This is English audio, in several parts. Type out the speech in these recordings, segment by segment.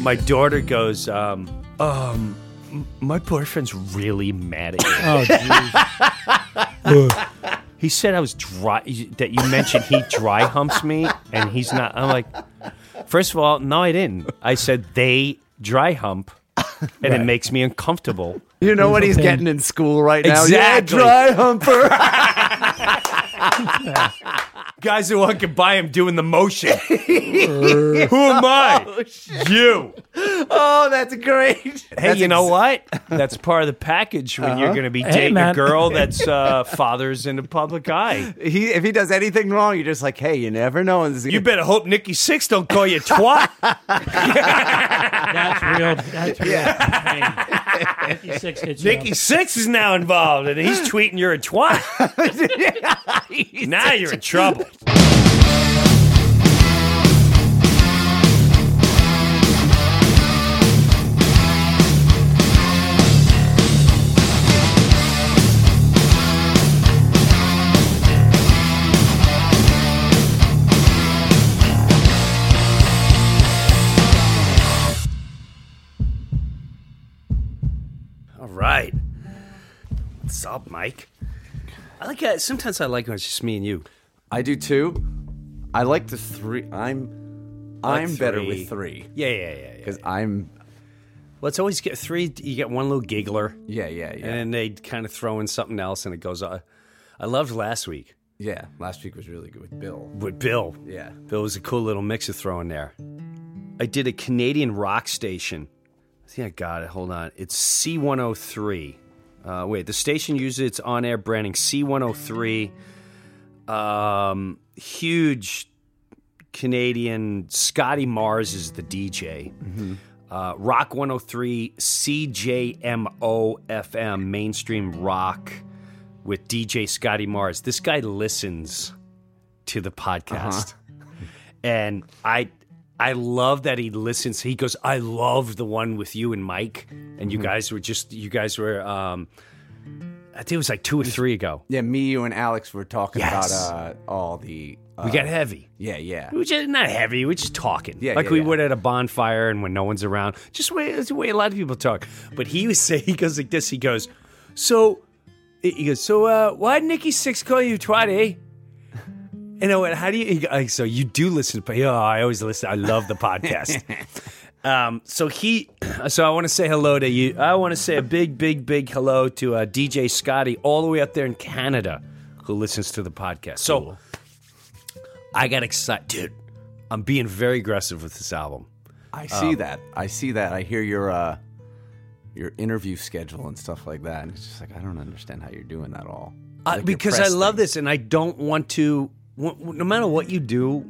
My daughter goes, um, um, my boyfriend's really mad at you. Oh, jeez. He said I was dry. That you mentioned he dry humps me, and he's not. I'm like, first of all, no, I didn't. I said they dry hump, and it makes me uncomfortable. You know what he's pain. getting in school right now? Exactly. Yeah, dry humper. Guys who can buy him doing the motion. Who am I? you. oh, that's great. Hey, That's you know what? That's part of the package when you're going to be Hey, dating a girl that's uh, father's in the public eye. He, if he does anything wrong, you're just like, hey, you never know. when This You gonna- better hope Nikki Sixx don't call you twat. That's real. That's real. pain. Nikki Sixx hits you Nikki up. Sixx is now involved, and he's tweeting you're a twat. now you're in trouble. Right. What's up, Mike? I like it. Sometimes I like when it's just me and you. I do too. I like the three. I'm, like I'm better three. with three Yeah, yeah, yeah. yeah. because I'm. Let's always get three. You get one little giggler, Yeah, yeah, yeah, and then they kind of throw in something else, and it goes. Uh, I loved last week yeah. Last week was really good with Bill. with Bill. Yeah. Bill was a cool little mix to throw in there. I did a Canadian rock station. I I got it. Hold on. It's C103. Uh, wait, the station uses its on air branding C103. Um, huge Canadian. Scotty Mars is the DJ. Uh, rock 103, CJMO FM, mainstream rock with DJ Scotty Mars. This guy listens to the podcast. And I I love that he listens. He goes, I love the one with you and Mike. And you guys were just you guys were um I think it was like two or three ago. Yeah, me, you, and Alex were talking Yes. about uh, all the. Uh, We got heavy. Yeah, yeah. We just not heavy, we were just talking. Yeah, like yeah, we yeah. would at a bonfire and when no one's around. Just way the way a lot of people talk. But he was saying he goes like this, he goes, So he goes, So uh why did Nikki Sixx call you twat, eh? And I went, how do you? like, So you do listen to? Yeah, I always listen. I love the podcast. um, so he, so I want to say hello to you. I want to say a big, big, big hello to uh, DJ Scotty, all the way up there in Canada, who listens to the podcast. So I got excited, dude. I'm being very aggressive with this album. I see Um, that. I see that. I hear your uh, your interview schedule and stuff like that. And it's just like I don't understand how you're doing that all. Uh, Like because I love thing. this, and I don't want to. No matter what you do,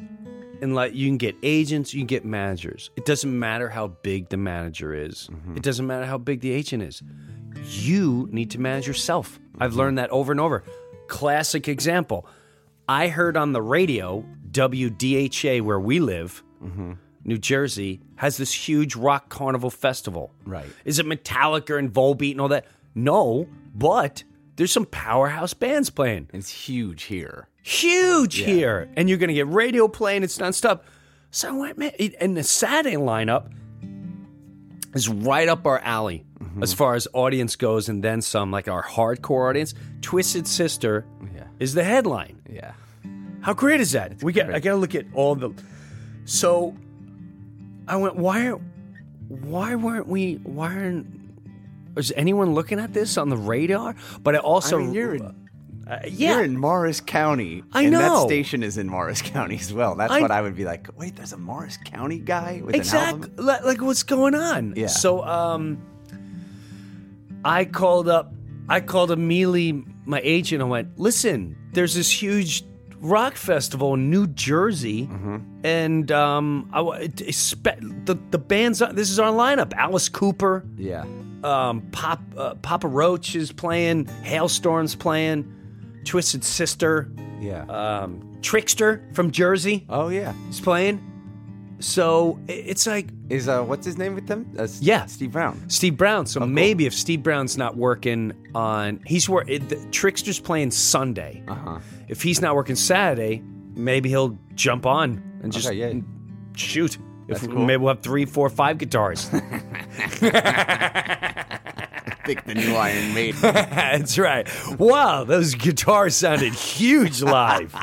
and like you can get agents, you can get managers. It doesn't matter how big the manager is. Mm-hmm. It doesn't matter how big the agent is. You need to manage yourself. I've Mm-hmm. learned that over and over. Classic example. I heard on the radio WDHA where we live, Mm-hmm. New Jersey, has this huge rock carnival festival. Right. Is it Metallica and Volbeat and all that? No, but there's some powerhouse bands playing. It's huge here. Huge here. And you're going to get radio playing. It's nonstop. So I went, man. it- And the Saturday lineup is right up our alley mm-hmm. as far as audience goes, and then some, like our hardcore audience. Twisted Sister Yeah. is the headline. Yeah. How great is that? we got. I got to look at all the. So, I went. Why? are- Why weren't we? Why aren't? Is anyone looking at this on the radar? But I also. I mean, you're in, uh, yeah. you're in Morris County. I and know. that station is in Morris County as well. That's I- what I would be like. Wait, there's a Morris County guy with an exactly album. like, like what's going on Yeah. so um i called up i called immediately my agent. I went, listen, there's this huge rock festival in New Jersey, and um, I, wa- it- it's spe- the the bands. This is our lineup: Alice Cooper, Yeah. Um, Pop uh, Papa Roach is playing, Halestorm's playing, Twisted Sister, Yeah. um, Trixter from Jersey oh yeah. he's playing. So it's like Is uh what's his name with them? Uh, Yeah. Steve Brown. Steve Brown. So maybe if Steve Brown's not working on, he's the Trixter's playing Sunday. Uh huh. If he's not working Saturday, maybe he'll jump on and just Okay, yeah. shoot. If cool. maybe we'll have three, four, five guitars. The new Iron Maiden. That's right. Wow, those guitars sounded huge live.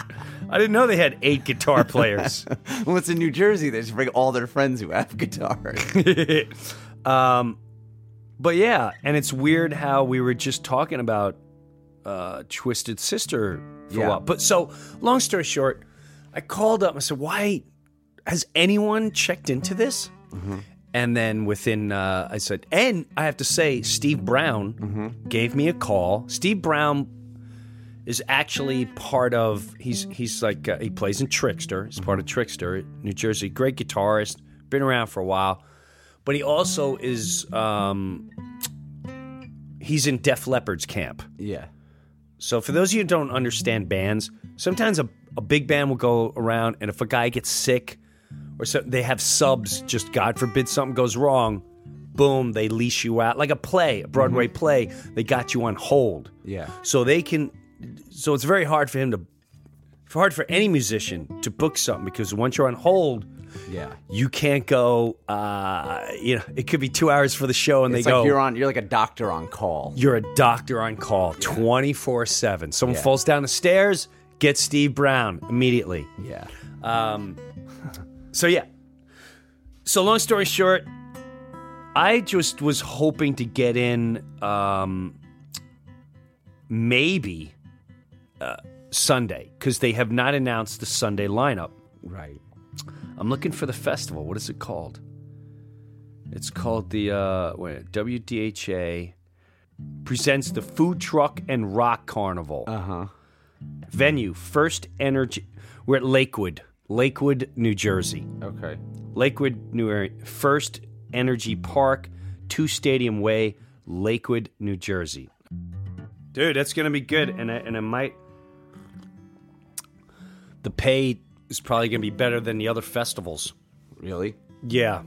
I didn't know they had eight guitar players. well, it's in New Jersey. They just bring all their friends who have guitars. um, but yeah, and it's weird how we were just talking about uh, Twisted Sister for a while. But so, long story short, I called up and I said, "Why has anyone checked into this?" And then within, uh, I said, and I have to say, Steve Brown gave me a call. Steve Brown is actually part of. He's he's like uh, he plays in Trixter. He's part of Trixter, New Jersey. Great guitarist, been around for a while, but he also is. Um, he's in Def Leppard's camp. yeah. So for those of you who don't understand bands, sometimes a, a big band will go around, and if a guy gets sick, or so, they have subs, just God forbid something goes wrong, boom, they leash you out like a play, a Broadway play. They got you on hold, Yeah. so they can. So it's very hard for him to, hard for any musician to book something because once you're on hold, Yeah. you can't go. Uh, you know, it could be two hours for the show, and It's they like go. you're on. You're like a doctor on call. You're a doctor on call 24 7. Someone Yeah. falls down the stairs, get Steve Brown immediately. Yeah. Um, so, yeah. So, long story short, I just was hoping to get in um, maybe uh, Sunday because they have not announced the Sunday lineup. Right. I'm looking for the festival. What is it called? It's called the uh, wait, WDHA presents the Food Truck and Rock Carnival. Uh huh. Venue First Energy. We're at Lakewood, Lakewood, New Jersey. Okay. Lakewood, New Area, First Energy Park, Two Stadium Way, Lakewood, New Jersey. Dude, that's gonna be good, and I, and it might. The pay is probably gonna be better than the other festivals. Really? Yeah.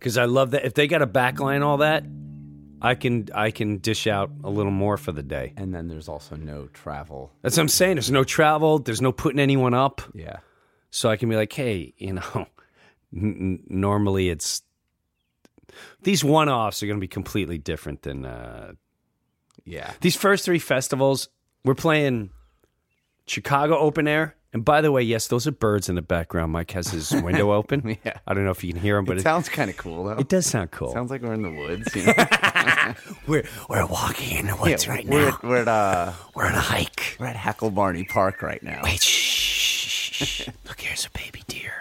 Cause I love that. If they got a backline, all that, I can I can dish out a little more for the day. And then there's also no travel. That's what I'm saying. There's no travel. There's no putting anyone up. Yeah. So I can be like, hey, you know, n- normally it's these one-offs are going to be completely different than uh, Yeah. these first three festivals. We're playing Chicago Open Air, and by the way, yes, those are birds in the background. Mike has his window open. Yeah. I don't know if you can hear them, but It it, sounds kind of cool though. it does sound cool. Sounds like we're in the woods. You know? we're we're walking in the woods right we're now. We're at uh, We're on a hike. we're at Hacklebarney Park right now. Wait, shh, shh, shh. Look, here's a baby deer.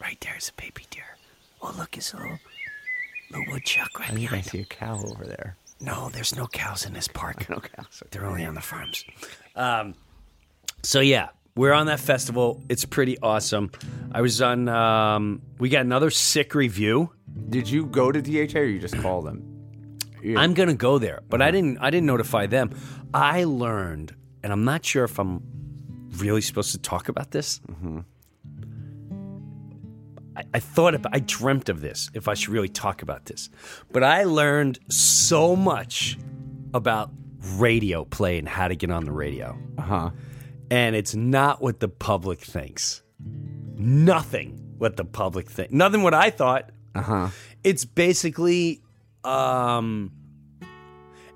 Right there's a baby deer. Oh, look, it's a little, little woodchuck right I I behind him. see a cow over there. No, there's no cows in this park. No cows. They're only on the farms. Um, so yeah, we're on that festival. It's pretty awesome. I was on. Um, we got another sick review. Did you go to DHA or you just call them? You- I'm gonna go there, but I didn't. I didn't notify them. I learned, and I'm not sure if I'm really supposed to talk about this. I, I thought about, I dreamt of this. If I should really talk about this, but I learned so much about radio play and how to get on the radio, uh-huh. and it's not what the public thinks. Nothing what the public thinks. Nothing what I thought Uh-huh. it's basically um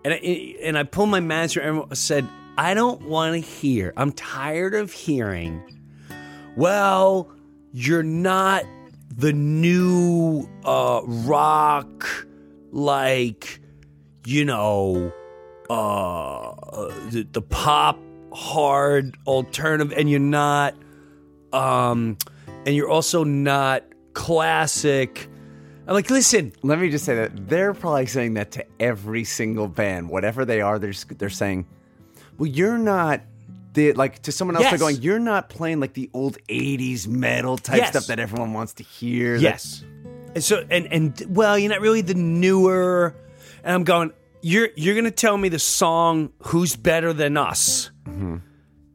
and I, and I pulled my manager and said I don't want to hear I'm tired of hearing well you're not the new uh rock like you know uh the, the pop hard alternative and you're not um and you're also not classic I'm like, listen, Let me just say that they're probably saying that to every single band, whatever they are. They're just, they're saying, Well, you're not. The, like to someone else, Yes. they're going. You're not playing like the old '80s metal type Yes. stuff that everyone wants to hear. that- Yes. And so and and well, you're not really the newer. And I'm going. You're you're gonna tell me the song "Who's Better Than Us" mm-hmm.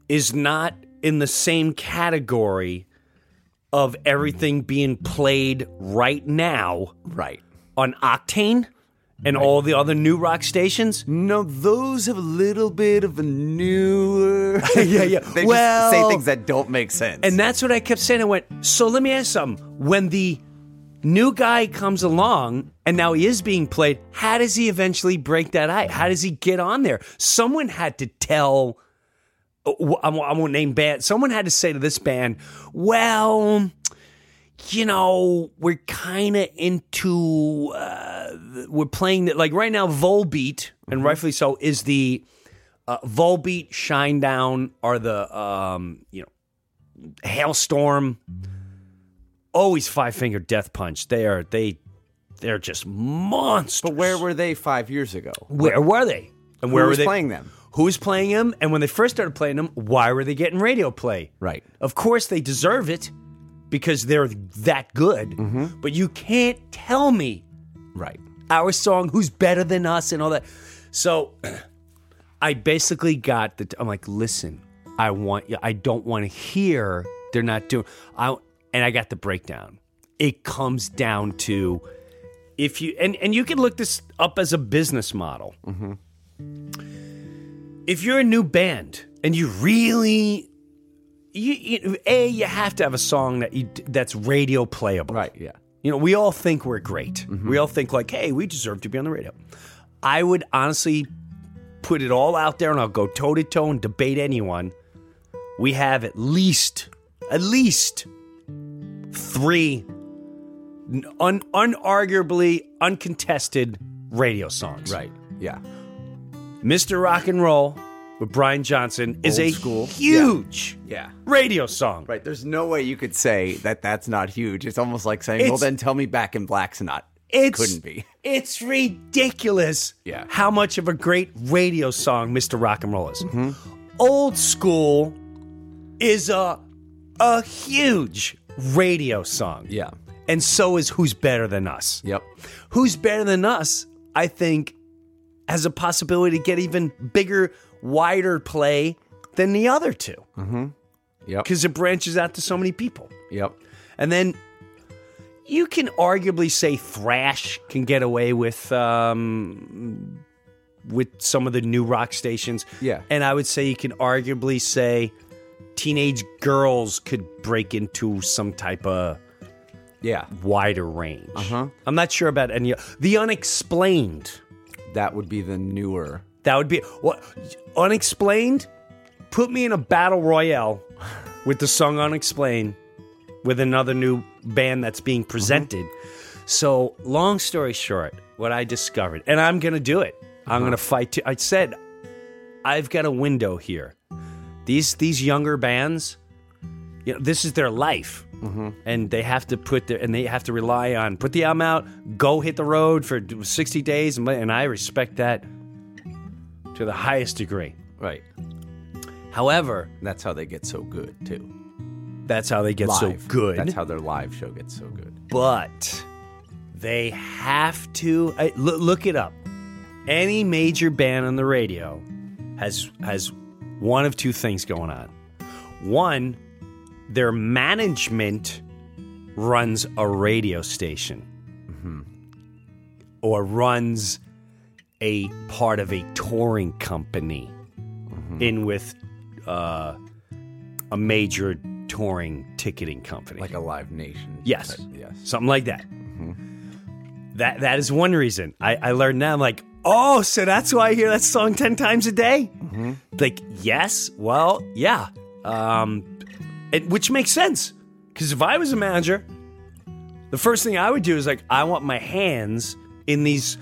is not in the same category of everything being played right now right. on Octane and all the other new rock stations. No, those have a little bit of a newer. Yeah, yeah. they Well- just say things that don't make sense. And that's what I kept saying. I went, so let me ask something. When the new guy comes along and now he is being played, how does he eventually break that eye? How does he get on there? Someone had to tell, I won't I won't name band, someone had to say to this band, well, you know, we're kind of into, uh, we're playing that, like right now, Volbeat, and rightfully so, is the uh, Volbeat, Shinedown are the, um, you know, Halestorm, always Five Finger Death Punch. They are they they're just monsters. but where were they five years ago? where were they? And where Who were was they playing them? Who was playing them? And when they first started playing them, why were they getting radio play? Right. Of course they deserve it because they're that good. Mm-hmm. But you can't tell me Right. our song who's better than us and all that. So I basically got the I'm like, listen, I want you I don't want to hear they're not doing I and I got the breakdown. It comes down to if you and, and you can look this up as a business model. If you're a new band and you really you, you a you have to have a song that you that's radio playable. Right. Yeah. You know, we all think we're great. Mm-hmm. We all think like, hey, we deserve to be on the radio. I would honestly put it all out there and I'll go toe to toe and debate anyone. We have at least, at least three un- unarguably uncontested radio songs. Right. Yeah. Mr. Rock and Roll with Brian Johnson is Old a school. huge Yeah. radio song. Right. There's no way you could say that that's not huge. It's almost like saying, well, It's- then tell me Back in Black's not. It's Couldn't be. It's ridiculous. Yeah. How much of a great radio song Mr. Rock and Roll is. Mm-hmm. Old School is a a huge radio song. Yeah. And so is Who's Better Than Us. Yep. Who's Better Than Us, I think, has a possibility to get even bigger, wider play than the other two. Yep. Because it branches out to so many people. Yep. And then you can arguably say thrash can get away with um, with some of the new rock stations. Yeah. And I would say you can arguably say teenage girls could break into some type of Yeah. wider range. Uh-huh. I'm not sure about any the unexplained. That would be the newer. That would be what unexplained. Put me in a battle royale with the song Unexplained with another new band that's being mm-hmm. presented. So, long story short, what I discovered, and I'm going to do it. I'm uh-huh. going to fight. To, I said, I've got a window here. These these younger bands, you know, this is their life, Mm-hmm. and they have to put their and they have to rely on put the album out, go hit the road for 60 days, and, and I respect that to the highest degree. Right. However, That's how they get so good too. that's how they get Live. so good. That's how their live show gets so good. but they have to I, look, look it up. Any major band on the radio has has one of two things going on. One, their management runs a radio station or runs a part of a touring company in with uh, a major touring ticketing company. Like a live nation. Yes. type- Yes. Something like that. That that is one reason. I, I learned now. I'm like, oh, so that's why I hear that song ten times a day. Like, yes, well, yeah, um, it, which makes sense because if I was a manager, the first thing I would do is like, I want my hands in these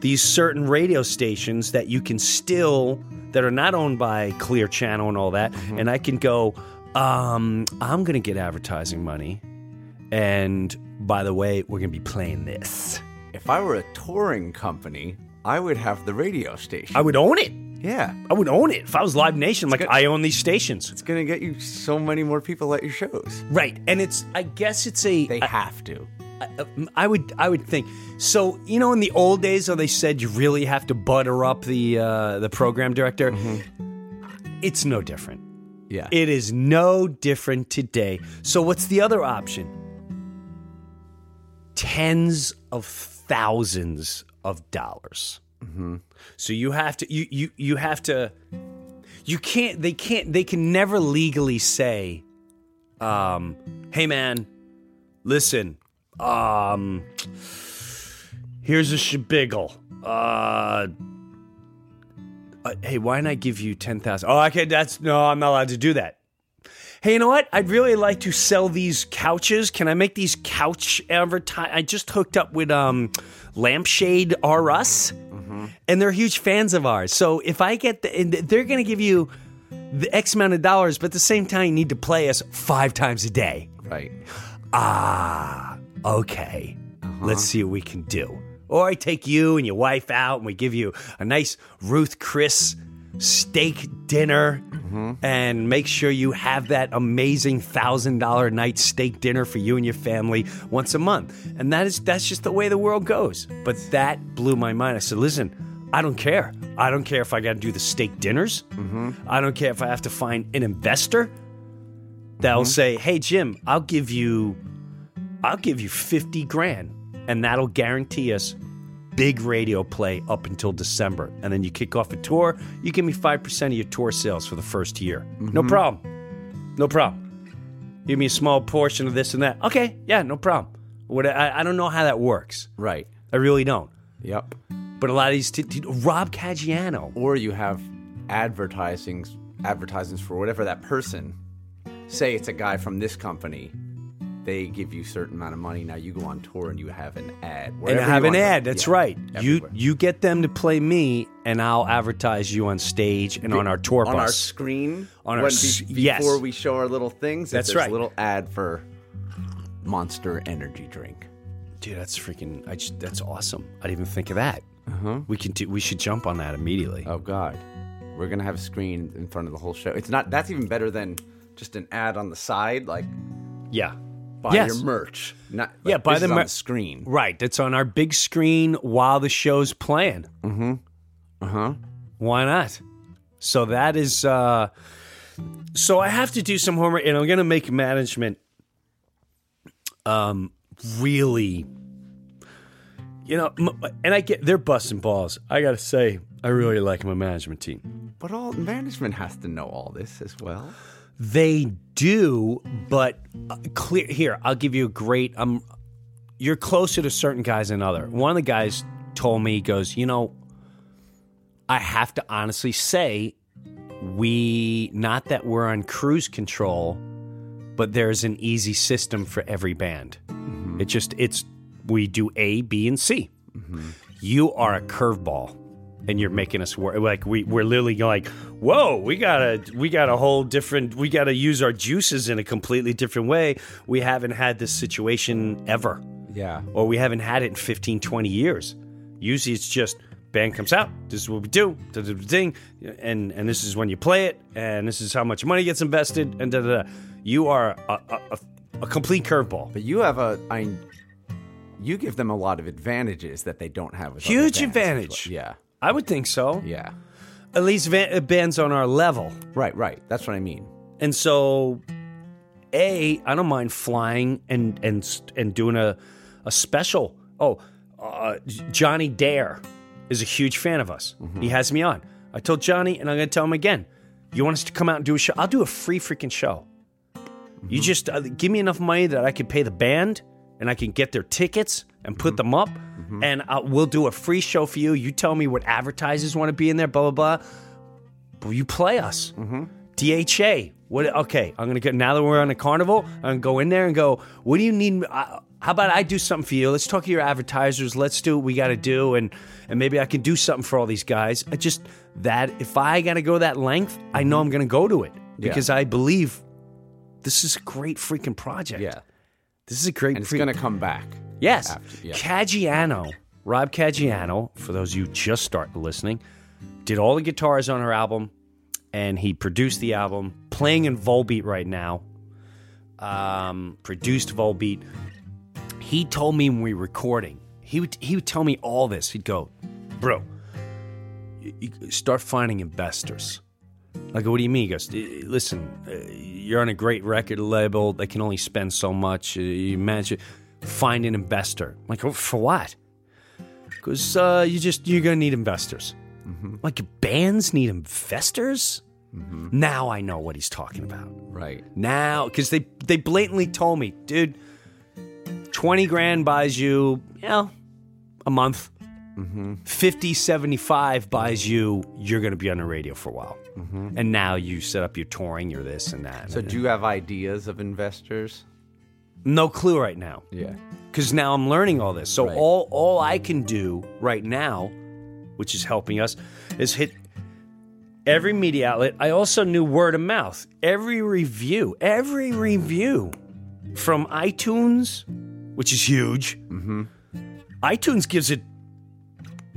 these certain radio stations that you can still that are not owned by Clear Channel and all that, and I can go. Um, I'm gonna get advertising money, and by the way, we're gonna be playing this. If I were a touring company, I would have the radio station. I would own it. Yeah. I would own it if I was Live Nation. Like good. I own these stations, It's gonna get you so many more people at your shows. right? And it's I guess it's a They I- have to. Uh, I would I would think so. You know, in the old days, though, they said you really have to butter up the uh, the program director. Mm-hmm. It's no different. Yeah. It is no different today. So what's the other option? Tens of thousands of dollars. Mm-hmm. So you have to you you you have to you can't they can't they can never legally say um hey man listen um here's a shabiggle uh uh, hey, why didn't I give you ten thousand? Oh, okay, that's no, I'm not allowed to do that. Hey, you know what? I'd really like to sell these couches. Can I make these couch advertise? I just hooked up with um, Lampshade R Us, and they're huge fans of ours. So if I get the, and they're going to give you the X amount of dollars, but at the same time, you need to play us five times a day. Right. Ah, okay. Let's see what we can do. Or I take you and your wife out and we give you a nice Ruth Chris steak dinner and make sure you have that amazing thousand dollar night steak dinner for you and your family once a month. And that is that's just the way the world goes. But that blew my mind. I said, listen, I don't care. I don't care if I got to do the steak dinners. I don't care if I have to find an investor that'll mm-hmm. say, "Hey Jim, I'll give you I'll give you 50 grand and that'll guarantee us big radio play up until December. And then you kick off a tour, you give me 5% of your tour sales for the first year. No mm-hmm. problem. No problem. Give me a small portion of this and that. Okay, yeah, no problem. What I, I don't know how that works. Right. I really don't. Yep. But a lot of these, t- t- Rob Caggiano, Or you have advertisings advertisements for whatever that person. Say it's a guy from this company. They give you a certain amount of money. Now you go on tour and you have an ad. and I have an ad. That's Yeah, right. You everywhere. you get them to play me, and I'll advertise you on stage and on our tour on bus. our screen On our when s- be- yes. before we show our little things. That's right. A little ad for Monster Energy drink. Dude, that's freaking. I just, that's awesome. I didn't even think of that. Uh-huh. We can do. We should jump on that immediately. Oh God, we're gonna have a screen in front of the whole show. It's not. That's even better than just an ad on the side, like yeah. Buy Yes. your merch. Not Yeah, like, buy this the mer- the screen. Right. it's on our big screen while the show's playing. Uh huh. Why not? So that is. uh So I have to do some homework, and I'm going to make management. Um, really. You know, m- and I get they're busting balls. I got to say, I really like my management team. But all management has to know all this as well. They do, but uh, clear here. I'll give you a great. Um, you're closer to certain guys than other. One of the guys told me, he goes, you know, I have to honestly say, we not that we're on cruise control, but there's an easy system for every band. It just it's we do A, B, and C. You are a curveball and you're making us work like we we're literally like whoa we gotta we got a whole different we gotta use our juices in a completely different way we haven't had this situation ever Yeah. or we haven't had it in 15 20 years usually it's just band comes out this is what we do da, da, da, ding and and this is when you play it and this is how much money gets invested and da da da you are a, a, a, complete curveball But you have a. I. You give them a lot of advantages that they don't have Huge advantage. Yeah. I would think so Yeah. at least van, bands on our level Right. Right. That's what I mean. And so, a I don't mind flying and and and doing a a special. Oh, uh, Johnny Dare is a huge fan of us. He has me on. I told Johnny, and I'm going to tell him again. You want us to come out and do a show? I'll do a free freaking show. You just uh, give me enough money that I can pay the band and I can get their tickets and put them up, mm-hmm. and i we'll do a free show for you. You tell me what advertisers want to be in there, blah blah blah. Will you play us? Mm-hmm. DHA. What? Okay, I'm gonna go now that we're on a carnival. I'm gonna go in there and go. What do you need? Uh, how about I do something for you? Let's talk to your advertisers. Let's do what we got to do, and and maybe I can do something for all these guys. I just that if I got to go that length, I know mm-hmm. I'm gonna go to it because I believe this is a great freaking project. Yeah. this is a great. And it's gonna come back. Yes. after- yeah. Caggiano, Rob Caggiano, for those of you just starting listening, did all the guitars on her album, and he produced the album. Playing in Volbeat right now. Um, produced Volbeat. He told me when we were recording, he would he would tell me all this. He'd go, "Bro, start finding investors." I go, what do you mean? He goes, "Eh, listen, uh, you're on a great record label. They can only spend so much. Uh, you manage it. Find an investor. I'm like, oh, for what? Because uh, you just you're gonna need investors. Like bands need investors. Now I know what he's talking about. Right. Now, because they they blatantly told me, dude, twenty grand buys you, you know, a month. Mm-hmm. 50, 75 buys you, you're going to be on the radio for a while. And now you set up your touring, you're this and that. Mm-hmm. So do you have ideas of investors? No clue right now. Yeah. because now I'm learning all this. So Right. all all I can do right now, which is helping us, is hit every media outlet. I also knew word of mouth. Every review, every review from iTunes, which is huge. Mm-hmm. iTunes gives it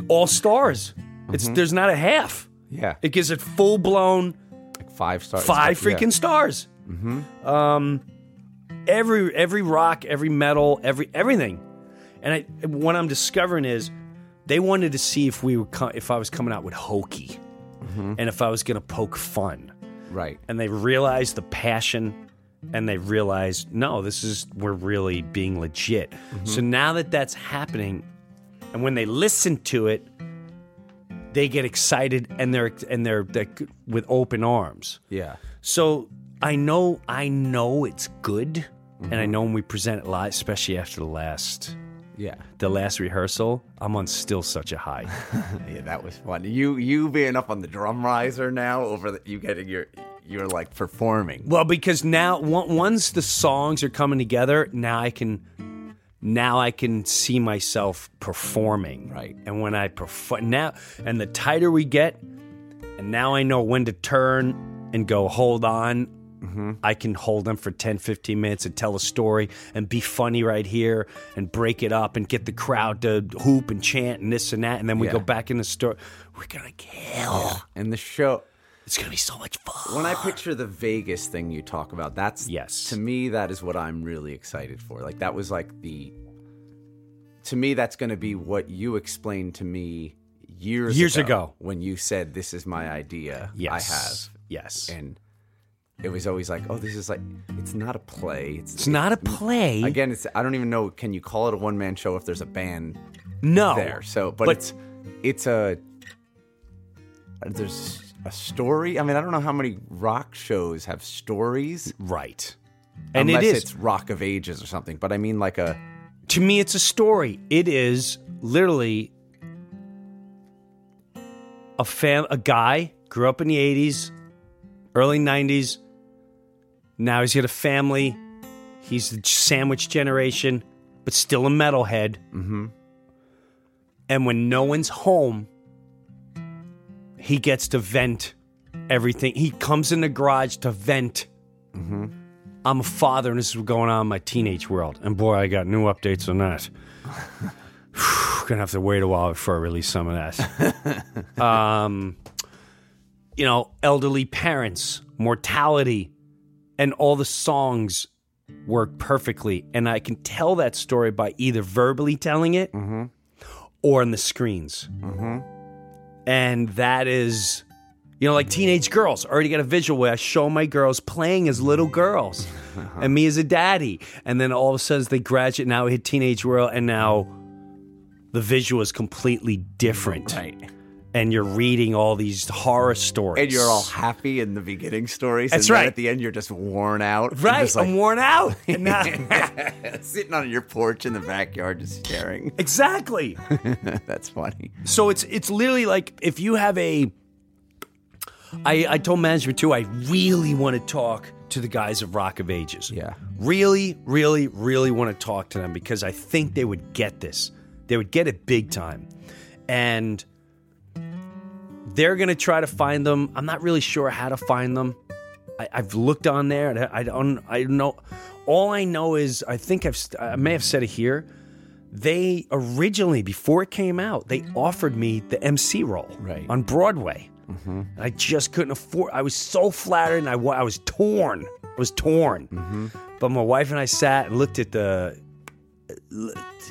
all stars. Mm-hmm. there's not a half. Yeah. It gives it full blown Like five stars. five Yeah. freaking stars. Mhm. Um, every every rock, every metal, every everything. And I, what I'm discovering is they wanted to see if we were co- if I was coming out with hokey, mm-hmm. and if I was going to poke fun. Right. And they realized the passion, and they realized no, this is we're really being legit. Mm-hmm. So now that that's happening, and when they listen to it, they get excited and they're and they're, they're with open arms. Yeah. So I know I know it's good, and Mm-hmm. I know when we present it live, especially after the last Yeah. the last rehearsal, I'm on still such a high. Yeah, that was fun. You you being up on the drum riser now over the, you getting your you're like performing. well, because now once the songs are coming together, now I can now I can see myself performing. Right. And when I perform now, and the tighter we get, and now I know when to turn and go, hold on. Mm-hmm. I can hold them for 10, 15 minutes and tell a story and be funny right here and break it up and get the crowd to hoop and chant and this and that. And then we Yeah. go back in the store. We're going to kill. And the show It's going to be so much fun. when I picture the Vegas thing you talk about, that's Yes. To me, that is what I'm really excited for. Like that was like the. To me, that's going to be what you explained to me years Years ago. when you said, "This is my idea. Yes. I have." Yes. and it was always like, "Oh, this is like it's not a play. It's, it's not a play. again. It's I don't even know. Can you call it a one man show if there's a band no. there? So, but, But- it's it's a there's a story. I mean, I don't know how many rock shows have stories, Right. And unless it is. it's Rock of Ages or something. But I mean, like a to me it's a story it is literally a fam a guy grew up in the 80s early 90s now he's got a family he's the sandwich generation but still a metalhead mm-hmm. and when no one's home he gets to vent everything he comes in the garage to vent I'm a father, and this is what's going on in my teenage world. And boy, I got new updates on that. Gonna have to wait a while before I release some of that. um, you know, elderly parents, mortality, and all the songs work perfectly. And I can tell that story by either verbally telling it mm-hmm. or in the screens. Mm-hmm. And that is you know, like teenage girls. Already got a visual where I show my girls playing as little girls, and me as a daddy. And then all of a sudden they graduate. Now we hit teenage world, and now the visual is completely different. right, And you're reading all these horror stories, and you're all happy in the beginning stories. That's and then right. At the end, you're just worn out. Right. like I'm worn out. Sitting on your porch in the backyard, just staring. exactly. That's funny. So it's it's literally like if you have a. I, I told management too. I really want to talk to the guys of Rock of Ages. Yeah. Really, really, really want to talk to them because I think they would get this. They would get it big time, and they're gonna try to find them. I'm not really sure how to find them. I, I've looked on there, and I, don't. I don't know. All I know is I think I've I may have said it here they originally, before it came out, they offered me the MC role Right. on Broadway. Mm-hmm. And I just couldn't afford. I was so flattered, and I, I was torn. I was torn. Mm-hmm. But my wife and I sat and looked at the.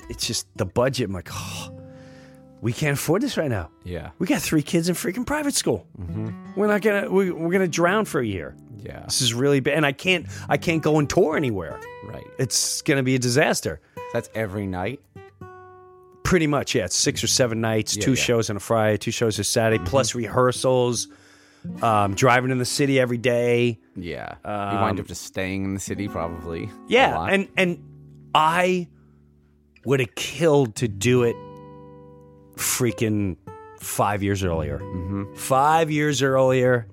It's just the budget. I'm like, oh, we can't afford this right now. Yeah. We got three kids in freaking private school. We're not gonna. We, we're gonna drown for a year. Yeah. This is really bad, and I can't. I can't go and tour anywhere. Right. It's gonna be a disaster. That's every night. Pretty much, yeah. It's six or seven nights, Yeah, two yeah. Mm-hmm. shows on a Friday, two shows a Saturday, plus rehearsals. Um, driving in the city every day. Yeah. you wind up just staying in the city probably. a Yeah, and and I would have killed to do it. Freaking five years earlier. Mm-hmm. Five years earlier.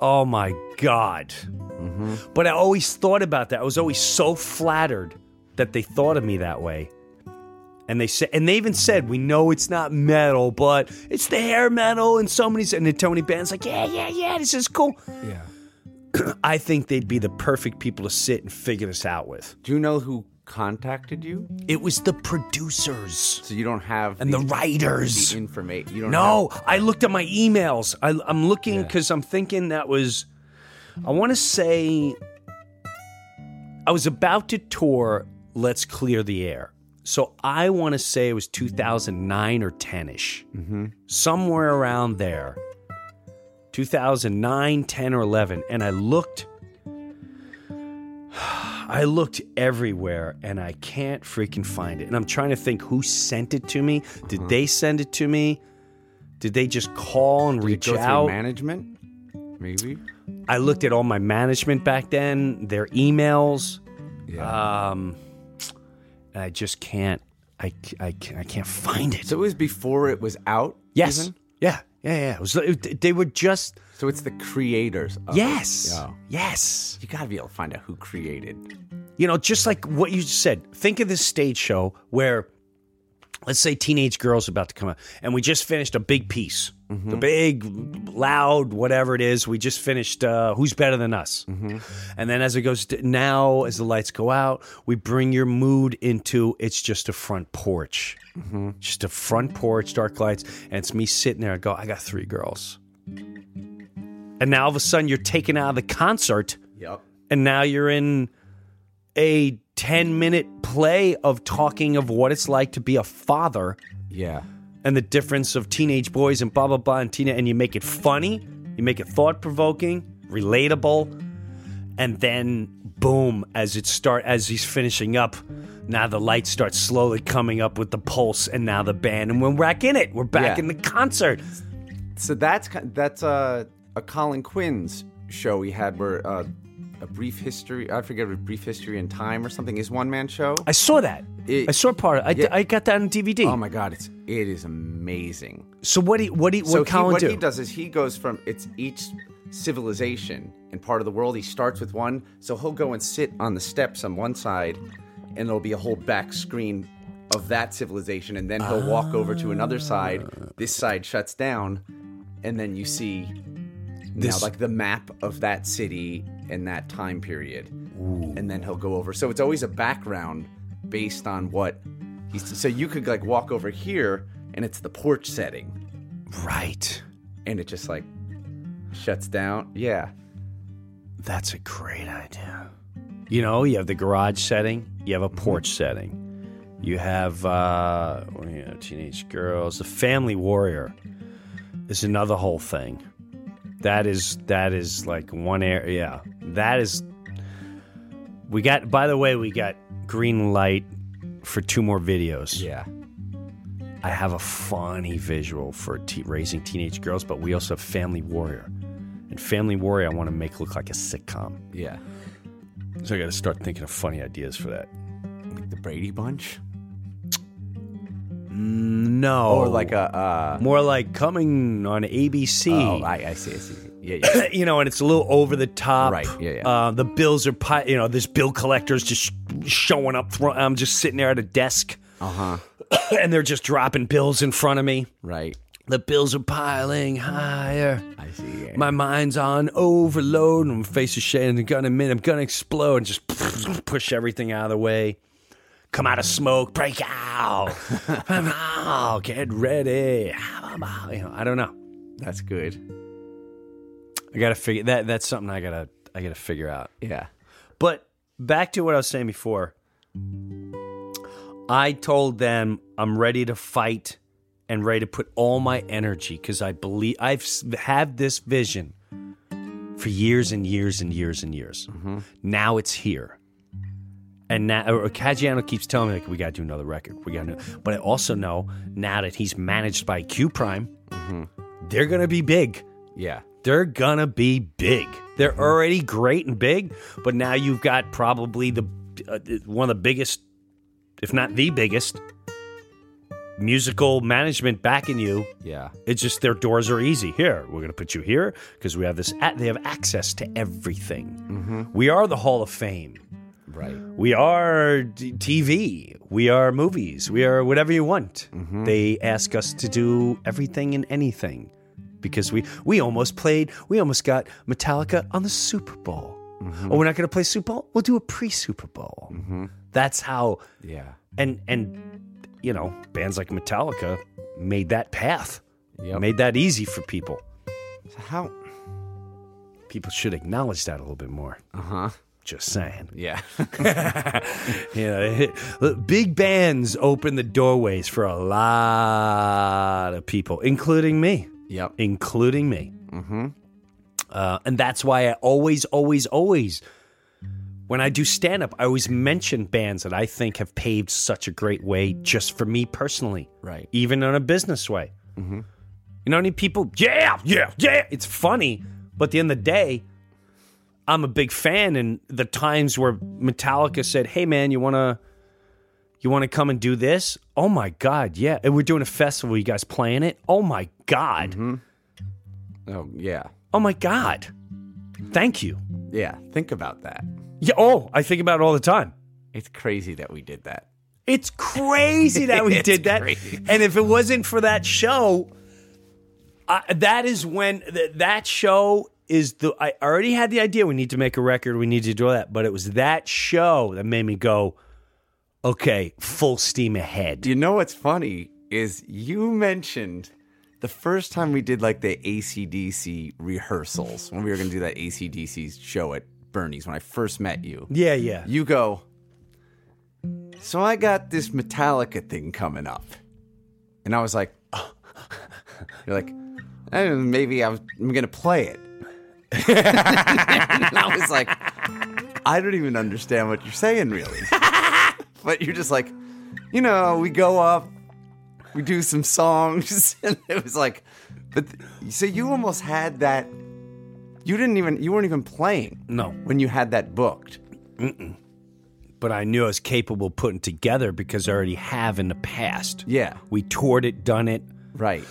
Oh my god! Mm-hmm. But I always thought about that. I was always so flattered that they thought of me that way. And they said, and they even said, "We know it's not metal, but it's the hair metal." And so many, and the Tony Band's like, "Yeah, yeah, yeah, this is cool." yeah. I think they'd be the perfect people to sit and figure this out with. Do you know who contacted you? It was the producers So you don't have and the writers. the information. You don't No, I looked at my emails. I, I'm looking Yeah. because I'm thinking that was, I want to say, I was about to tour Let's Clear the Air. So I want to say it was 2009 or 10 ish. Mm-hmm. Somewhere around there. 2009, 10, or 11. And I looked. I looked everywhere and I can't freaking find it. And I'm trying to think who sent it to me. Did Uh-huh. they send it to me? Did they just call and Did reach out? management. Maybe. I looked at all my management back then, their emails. Yeah. Um, I just can't. I, I, can't- I can't find it. so it was before it was out. yes. even? Yeah. Yeah. Yeah. It was, it- they were just. So it's the creators. Of Yes. Yeah. Yes. You gotta be able to find out who created. You know, just like what you said. Think of this stage show where, let's say, teenage girls about to come out, and we just finished a big piece, mm-hmm. the big, loud, whatever it is. We just finished uh, "Who's Better Than Us," mm-hmm. and then as it goes to, now, as the lights go out, we bring your mood into it's just a front porch, mm-hmm. just a front porch, dark lights, and it's me sitting there. I go, I got three girls, and now all of a sudden you're taken out of the concert Yep. and now you're in a 10 minute play of talking of what it's like to be a father Yeah. and the difference of teenage boys and blah blah blah and Tina. and you make it funny you make it thought provoking relatable and then boom as it start as he's finishing up now the lights start slowly coming up with the pulse and now the band and we're back in it we're back Yeah. in the concert So that's that's a a Colin Quinn's show we had where uh, a brief history. I forget a brief history in time or something. Is one man show. i saw that It- i saw part of it I, Yeah. I got that on dvd Oh my god, it's it is amazing. so what you, what do you, so what he, what do he does is he goes from it's each civilization and part of the world. He starts with one, so he'll go and sit on the steps on one side, and there'll be a whole back screen of that civilization, and then he'll walk over to another side. This side shuts down, and then you see now This- like the map of that city and that time period, and then he'll go over. So it's always a background based on what he's. So you could like walk over here, and it's the porch setting right and it just like shuts down. Yeah. That's a great idea. You know, you have the garage setting, you have a porch setting, you have uh, you know, teenage girls. The family warrior is another whole thing. That is that is like one area. Yeah, that is. We got. By the way, we got green light for two more videos. Yeah. I have a funny visual for raising teenage girls, but we also have Family Warrior. And Family Warrior, I want to make look like a sitcom. Yeah. So I got to start thinking of funny ideas for that. Like the Brady Bunch? No, Or like a uh more like coming on ABC. Oh, I, I see, I see. Yeah, yeah. you know, and it's a little over the top. Right, yeah, yeah. Uh, the bills are, pi- you know, this bill collector's just showing up. Thro- I'm just sitting there at a desk, Uh-huh. and they're just dropping bills in front of me. Right. The bills are piling higher. I see. Yeah. My mind's on overload, face is shaking. I'm gonna admit, I'm gonna explode, and just push everything out of the way. Come out of smoke, break out, oh, get ready. You know, I don't know. That's good. I gotta figure that. That's something I gotta I gotta figure out. Yeah. But back to what I was saying before. I told them I'm ready to fight and ready to put all my energy because I believe I've had this vision for years and years and years and years. Mm-hmm. Now it's here. And now, or Caggiano keeps telling me like we got to do another record. We got to, but I also know now that he's managed by Q Prime, mm-hmm. they're gonna be big Yeah. they're gonna be big. They're mm-hmm. already great and big, but now you've got probably the uh, one of the biggest, if not the biggest, musical management backing you. Yeah. It's just their doors are easy. Here, we're gonna put you here because we have this. They have access to everything. Mm-hmm. We are the Hall of Fame. Right. We are d- TV. We are movies. We are whatever you want. Mm-hmm. They ask us to do everything and anything because we we almost played. We almost got Metallica on the Super Bowl. Mm-hmm. Oh, we're not going to play Super Bowl. We'll do a pre Super Bowl. Mm-hmm. That's how. Yeah. And and you know, bands like Metallica made that path. Yep. Made that easy for people. So how? People should acknowledge that a little bit more. Uh huh. Just saying. Yeah. you know, big bands open the doorways for a lot of people, including me, yep. including me. Mm-hmm. Uh, and that's why I always, always, always, when I do stand up, I always mention bands that I think have paved such a great way just for me personally, Right. even in a business way. You know, any people, yeah, yeah, yeah. It's funny, but at the end of the day, I'm a big fan. And the times where Metallica said, "Hey, man, you wanna, you wanna come and do this?" Oh my god, yeah. And we're doing a festival. You guys playing it? Oh my god. Mm-hmm. Oh yeah. Oh my god. Thank you. Yeah. Think about that. Yeah. Oh, I think about it all the time. It's crazy that we did that. It's crazy that we did that. crazy. And if it wasn't for that show, I, that is when th- that show is the. I already had the idea we need to make a record. We need to do that, but it was that show that made me go, okay, full steam ahead. You know what's funny is you mentioned the first time we did like the ACDC rehearsals when we were going to do that ACDC show at Bernie's when I first met you. Yeah, yeah. You go, so I got this Metallica thing coming up. And I was like, you're like, "Eh, maybe I'm going to play it. And I was like, I don't even understand what you're saying, really. but you're just like, you know, we go up, we do some songs, and it was like, but so you almost had that. You didn't even, you weren't even playing No, when you had that booked. but I knew I was capable of putting together because I already have in the past. Yeah, We toured it, done it. right.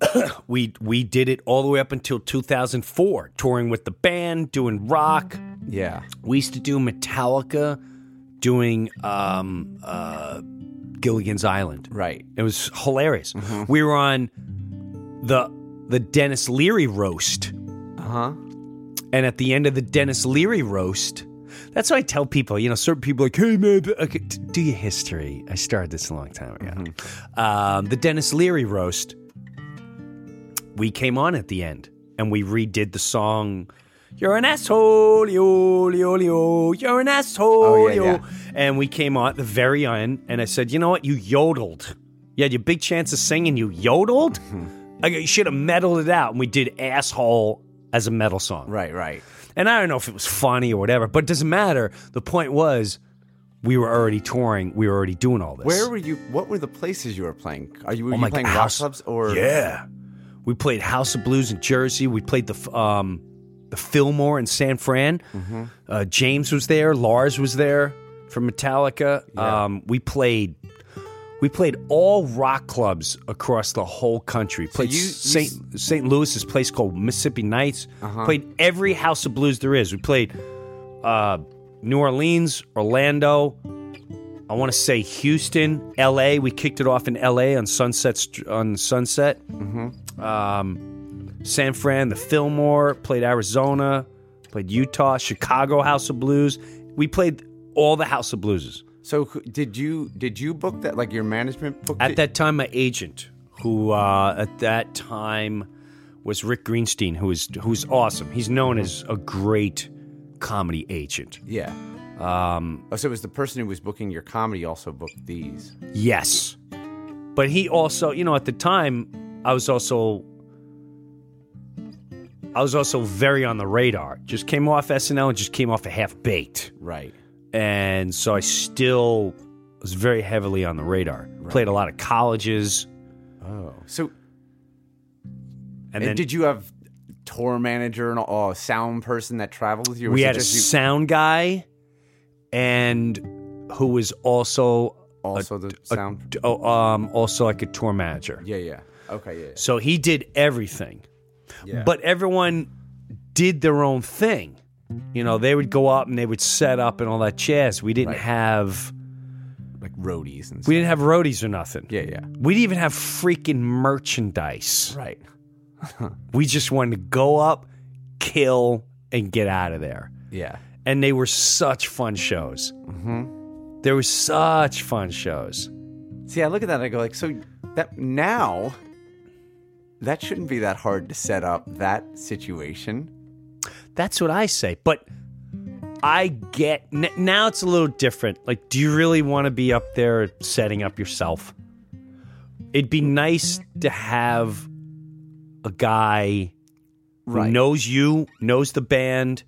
We we did it all the way up until 2004, touring with the band, doing rock. Yeah, We used to do Metallica, doing um, uh, Gilligan's Island. right. It was hilarious. We were on the the Denis Leary roast, Uh huh. and at the end of the Denis Leary roast, that's what I tell people. You know, certain people are like, "Hey man, okay, do your history." I started this a long time ago. Um, the Denis Leary roast. We came on at the end, and we redid the song. You're an asshole, yo, yo, yo. You're an asshole, Oh, yeah, yo. yeah. And we came on at the very end, and I said, you know what? You yodeled. You had your big chance of singing. You yodeled. You should have metaled it out. And we did asshole as a metal song. Right, right. And I don't know if it was funny or whatever, but it doesn't matter. The point was, we were already touring. We were already doing all this. Where were you? What were the places you were playing? Are you, were Oh you playing God, rock clubs or? Yeah, we played House of Blues in Jersey. We played the um, the Fillmore in San Fran. Mm-hmm. Uh, James was there. Lars was there from Metallica. Yeah. Um, we played. We played all rock clubs across the whole country. Played you- you St. St. Louis's place called Mississippi Nights. Uh-huh. Played every House of Blues there is. We played uh, New Orleans, Orlando, I want to say Houston, L.A. We kicked it off in L.A. on Sunset on Sunset. Um, San Fran, the Fillmore. Played Arizona. Played Utah, Chicago House of Blues. We played all the House of Blueses. So did you did you book that? Like your management booked At it? that time, my agent, who uh, at that time was Rick Greenstein, who is who's awesome. He's known as a great comedy agent. Yeah. Um. Oh, so it was the person who was booking your comedy also booked these. Yes. But he also, you know, at the time, I was also I was also very on the radar. Just came off SNL and just came off a half baked. Right. And so I still was very heavily on the radar. Played a lot of colleges. Oh. So And and then did you have tour manager and a sound person that traveled with you? or we had a you- sound guy and who was also also the sound. oh, um also like a tour manager. yeah. Yeah. Okay. Yeah. So he did everything. Yeah. But everyone did their own thing. You know, they would go up and they would set up and all that jazz. We didn't Right. have like roadies and stuff. we didn't have roadies or nothing. Yeah. Yeah. We didn't even have freaking merchandise. Right. We just wanted to go up, kill, and get out of there. Yeah. And they were such fun shows. Mm-hmm. They were such fun shows. See, I look at that and I go like, so that now that shouldn't be that hard to set up that situation. That's what I say. But I get n- now it's a little different. Like, do you really want to be up there setting up yourself? It'd be nice to have a guy who knows you, knows the band,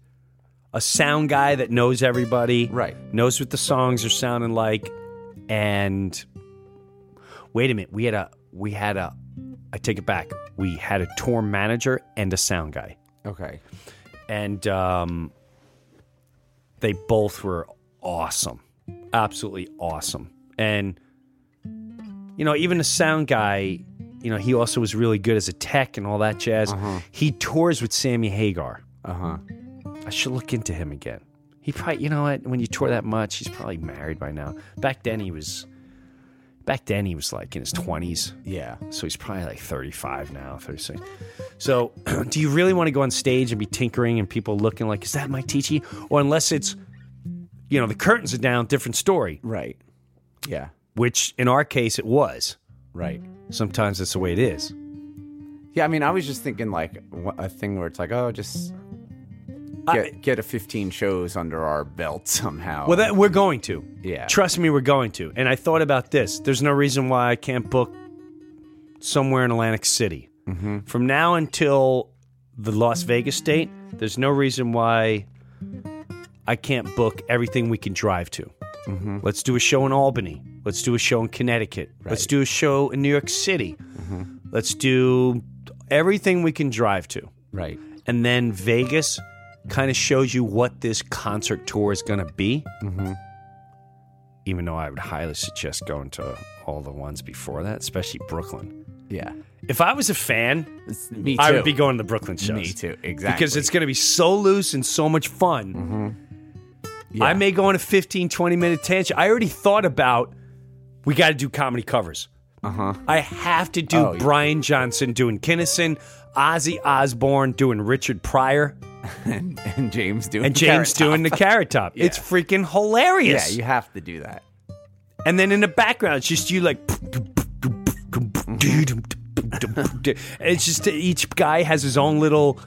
a sound guy that knows everybody, Right. Knows what the songs are sounding like, and wait a minute, we had a we had a I take it back. We had a tour manager and a sound guy Okay. and um, they both were awesome, absolutely awesome. And you know, even the sound guy, you know, he also was really good as a tech and all that jazz. He tours with Sammy Hagar. Uh huh. I should look into him again. He probably, you know what? When you tour that much, he's probably married by now. Back then, he was. Back then, he was like in his twenties. Yeah. So he's probably like 35 now, 36. So do you really want to go on stage and be tinkering and people looking like, is that my teaching? Or unless it's, you know, the curtains are down, different story, Right. Yeah. which in our case it was. Right. Sometimes that's the way it is. Yeah. I mean, I was just thinking like a thing where it's like, oh, just I- get get a 15 shows under our belt somehow. Well, that, we're going to. Yeah. Trust me, we're going to. And I thought about this. There's no reason why I can't book somewhere in Atlantic City. Mm-hmm. From now until the Las Vegas date, there's no reason why I can't book everything we can drive to. Mm-hmm. Let's do a show in Albany. Let's do a show in Connecticut. Let's do a show in New York City. Mm-hmm. Let's do everything we can drive to. right. And then Vegas kind of shows you what this concert tour is going to be. Mm-hmm. Even though I would highly suggest going to all the ones before that, especially Brooklyn. Yeah. If I was a fan, Me too. I would be going to the Brooklyn shows. Me too. Exactly. Because it's going to be so loose and so much fun. Yeah. I may go on a 15, 20 minute tangent. I already thought about we got to do comedy covers. Uh huh. I have to do Oh, yeah. Brian Johnson doing Kinnison, Ozzy Osbourne doing Richard Pryor. and, and James doing and James Carrot doing the Top. It's Top. It's freaking hilarious. Yeah, you have to do that. and then in the background, it's just you like. It's just each guy has his own little,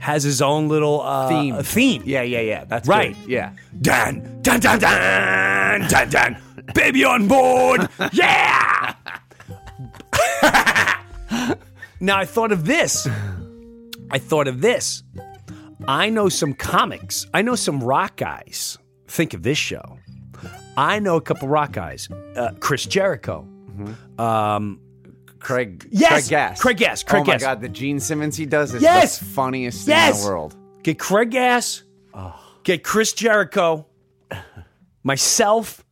has his own little uh, Theme. Theme. Yeah, yeah, yeah. That's Right. good. Yeah. Dan, dan, dan, dan, dan, dan. Baby on board. Yeah. Now I thought of this. I thought of this. I know some comics. I know some rock guys. Think of this show. I know a couple rock guys. Uh, Chris Jericho. Craig. Yes! Craig Gass. Craig Gass, Craig oh my Gass. god, the Gene Simmons he does is Yes! the funniest thing in the world. Get Craig Gass. Get Chris Jericho. Myself.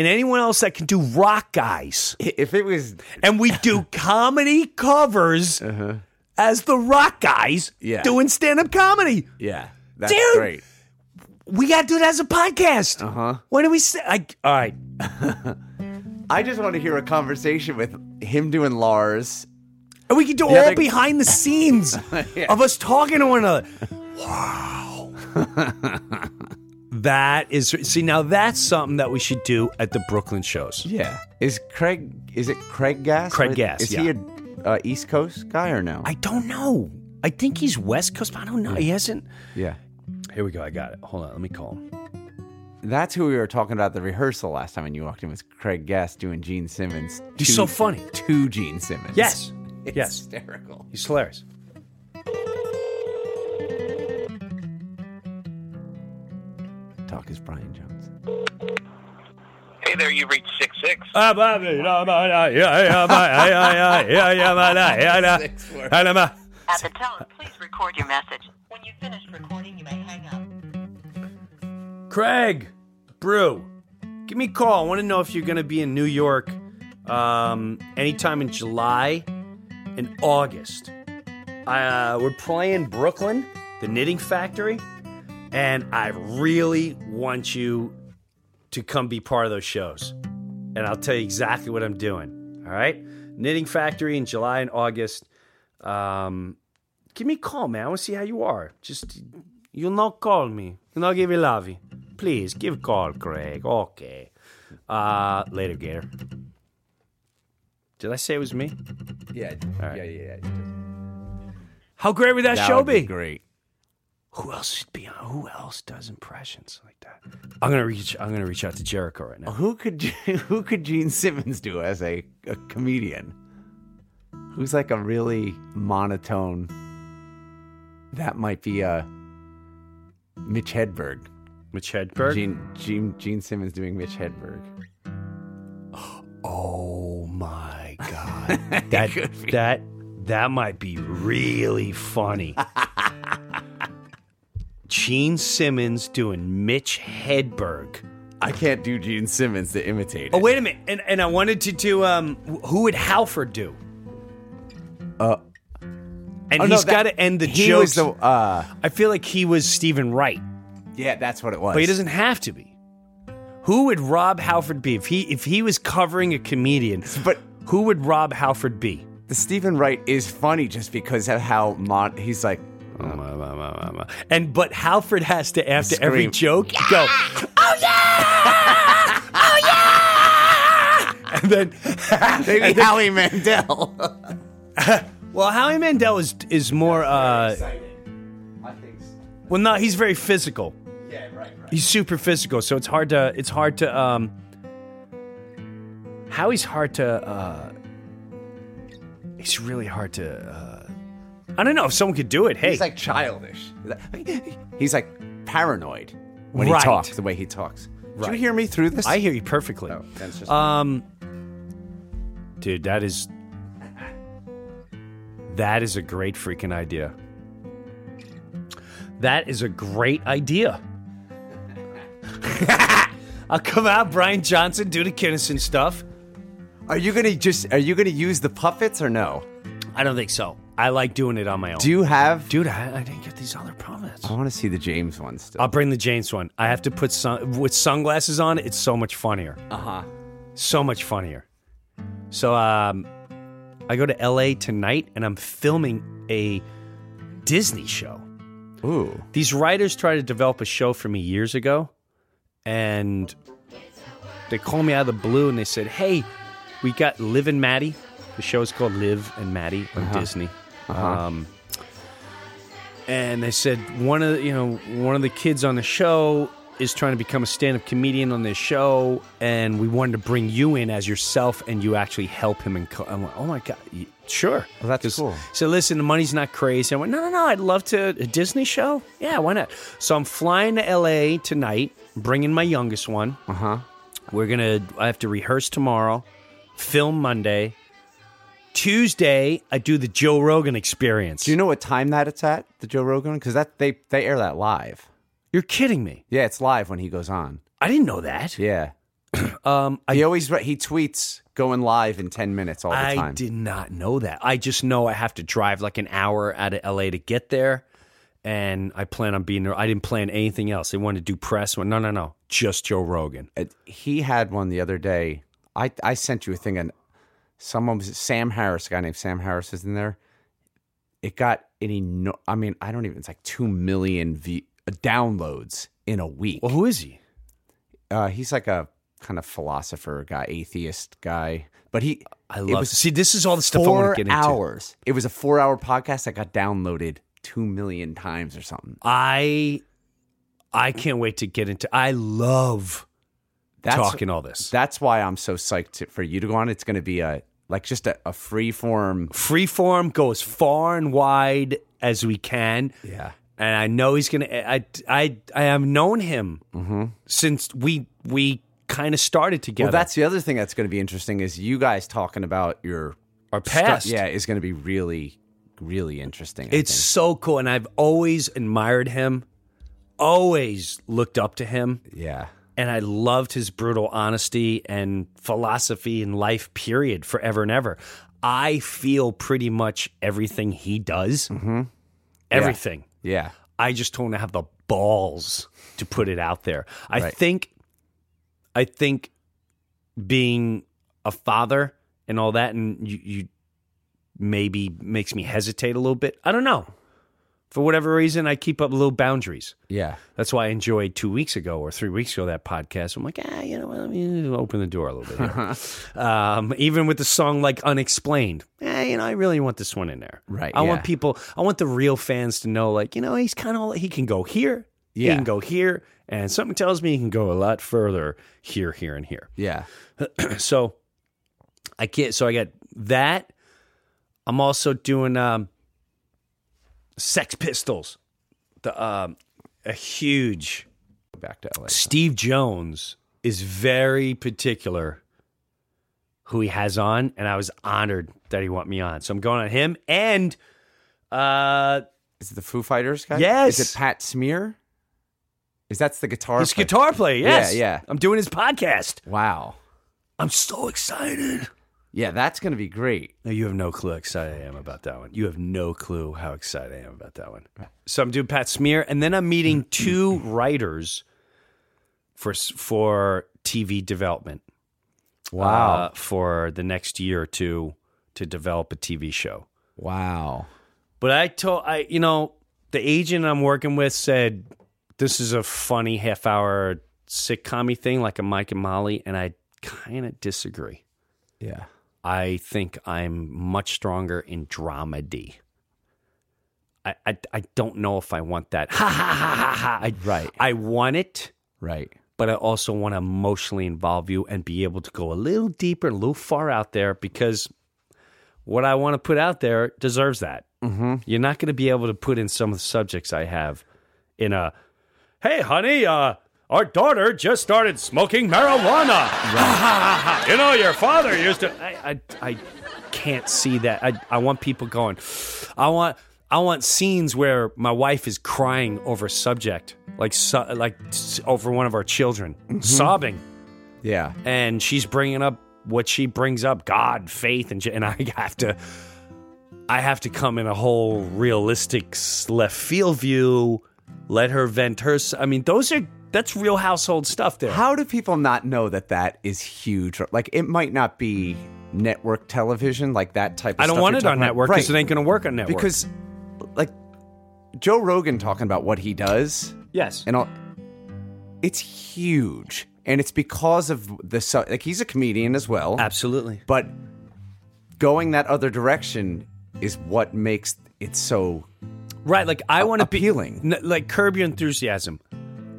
And anyone else that can do rock guys. If it was and we do comedy covers as the rock guys Yeah. doing stand-up comedy. yeah, that's Dude! great. We got to do that as a podcast. Uh-huh. When do we say? I, all right. I just want to hear a conversation with him doing Lars. And we can do all behind the scenes Yeah. of us talking to one another. Wow. That is see now that's something that we should do at the Brooklyn shows. Yeah. Is Craig? Is it Craig Gass? Craig Gass, Is yeah. he a uh, East Coast guy or no? I don't know. I think he's West Coast, but I don't know. He hasn't. yeah. Here we go. I got it. Hold on. Let me call him. That's who we were talking about at the rehearsal last time when you walked in was Craig Gass doing Gene Simmons. He's to- so funny. To Gene Simmons. Yes. It's yes. hysterical. He's hilarious. Is Brian Jones. Hey there, you reached six six. At At the tone, please record your message. When you've finished recording, you may hang up. Craig, Brew, give me a call. I want to know if you're going to be in New York um, anytime in July and August. Uh, we're playing Brooklyn, the Knitting Factory, and I really want you to come be part of those shows. And I'll tell you exactly what I'm doing. All right? Knitting Factory in July and August. Um, give me a call, man. I want to see how you are. Just, you'll not call me. You'll not give you love. Please, give a call, Craig. Okay. Uh, later, Gator. Did I say it was me? Yeah. right. Yeah, yeah, yeah. How great would that, That show would be? be great. Who else should be on? Who else does impressions like that? I'm gonna reach. I'm gonna reach out to Jericho right now. Who could who could Gene Simmons do as a, a comedian? Who's like a really monotone? That might be a Mitch Hedberg. Mitch Hedberg. Gene Gene Gene Simmons doing Mitch Hedberg. Oh my god, that that that might be really funny. Gene Simmons doing Mitch Hedberg. I can't do Gene Simmons to imitate. Oh it. wait a minute, and and I wanted to do um, who would Halford do? Uh, And oh, no, he's that- got to end the he jokes. The, uh, I feel like he was Steven Wright, yeah, that's what it was. but he doesn't have to be. Who would Rob Halford be if he if he was covering a comedian? But Who would Rob Halford be? the Steven Wright is funny just because of how mon- he's like. And but Halford has to after every Scream. joke go, oh yeah, oh yeah, and then Maybe Howie Mandel. well, Howie Mandel is is more. uh I think. Well, no, he's very physical. Yeah, right, right. He's super physical, so it's hard to it's hard to um. Howie's hard to. uh It's really hard to. uh I don't know if someone could do it. Hey, He's like childish. He's like paranoid when Right. he talks. The way he talks. Did you Right. hear me through this? I hear you perfectly. Oh, that's just- Um, dude, that is that is a great freaking idea. That is a great idea. I'll come out, Brian Johnson, do the Kinnison stuff. Are you gonna just? Are you gonna use the puppets or no? I don't think so. I like doing it on my own. Do you have? dude, I, I didn't get these other puppets. I want to see the James one still. I'll bring the James one. I have to put sun with sunglasses on. It's so much funnier. Uh huh. so much funnier. So um, I go to LA tonight and I'm filming a Disney show. Ooh. These writers tried to develop a show for me years ago, and they called me out of the blue and they said, "Hey, we got Liv and Maddie. The show is called Liv and Maddie on Disney." Um, and they said one of the, you know one of the kids on the show is trying to become a stand-up comedian on this show, and we wanted to bring you in as yourself, and you actually help him. And co-. I'm like, oh my god, y- sure. Well, that's cool. So listen, the money's not crazy. I went, no, no, no. I'd love to a Disney show. Yeah, why not? So I'm flying to LA tonight, bringing my youngest one. Uh huh. We're gonna. I have to rehearse tomorrow, film Monday. Tuesday, I do the Joe Rogan experience. Do you know what time that it's at? The Joe Rogan because that they they air that live. You're kidding me. Yeah, it's live when he goes on. I didn't know that. Yeah. Um, I He always he tweets going live in ten minutes all the I time. I did not know that. I just know I have to drive like an hour out of LA to get there, and I plan on being there. I didn't plan anything else. They wanted to do press. No, no, no, just Joe Rogan. He had one the other day. I I sent you a thing and someone was Sam Harris, a guy named Sam Harris is in there. It got any no I mean, I don't even it's like two million v, downloads in a week. Well, who is he? Uh, he's like a kind of philosopher guy, atheist guy. But he, I it love. was See, this is all the stuff I want to get into. hours. It was a four-hour podcast that got downloaded two million times or something. I I can't wait to get into. I love That's talking all this. That's why I'm so psyched to, for you to go on. It's going to be a like just a, a free form. Freeform, go as far and wide as we can. Yeah. and I know he's gonna. I I I have known him Mm-hmm. since we we kind of started together. Well, that's the other thing that's going to be interesting is you guys talking about your our past. yeah, is going to be really, really interesting. I it's think. so cool, and I've always admired him, always looked up to him, yeah, and I loved his brutal honesty and philosophy in life. Period, forever and ever. I feel pretty much everything he does. Mm-hmm. Everything. yeah, I just don't have the balls to put it out there. I Right. think, I think, being a father and all that, and you, you maybe makes me hesitate a little bit. I don't know. For whatever reason, I keep up little boundaries. yeah. That's why I enjoyed two weeks ago or three weeks ago that podcast. I'm like, ah, you know what? Let me open the door a little bit. Here. um, even with the song like Unexplained, eh, you know, I really want this one in there. Right, I want people, I want the real fans to know, like, you know, he's kind of, he can go here, he can go here, and something tells me he can go a lot further here, here, and here. Yeah. so I can't. So I got that. I'm also doing um, Sex Pistols. The um, a huge back to LA. Steve Jones is very particular who he has on, and I was honored that he want me on. So I'm going on him and uh Is it the Foo Fighters guy? Yes. Is it Pat Smear? Is that's the guitar? his player? guitar player. Yes, yeah. I'm doing his podcast. Wow. I'm so excited. Yeah, that's going to be great. No, you have no clue how excited I am about that one. You have no clue how excited I am about that one. So I'm doing Pat Smear, and then I'm meeting two writers for for TV development. uh, for the next year or two to develop a TV show. Wow. But I told I, you know, the agent I'm working with said this is a funny half hour sitcom thing, like a Mike and Molly, and I kind of disagree. Yeah. I think I'm much stronger in dramedy. I, I, I don't know if I want that. Ha ha ha ha ha. I, Right. I want it, Right. but I also want to emotionally involve you and be able to go a little deeper, a little far out there because what I want to put out there deserves that. Mm-hmm. You're not going to be able to put in some of the subjects I have in a, hey, honey, uh, our daughter just started smoking marijuana. you know, your father used to. I, I, I can't see that. I, I want people going. I want, I want scenes where my wife is crying over a subject, like, so, like over one of our children, mm-hmm. sobbing, Yeah. and she's bringing up what she brings up, God, faith, and and I have to. I have to come in a whole realistic left field view, let her vent her. I mean, those are that's real household stuff there. How do people not know that that is huge? Like, it might not be network television, like that type of stuff. I don't want it on about. network Right. because it ain't going to work on network. Because, like, Joe Rogan talking about what he does yes, and all, it's huge. And it's because of the, like, he's a comedian as well. absolutely. But going that other direction is what makes it so Right, like I want to be appealing. like curb your enthusiasm.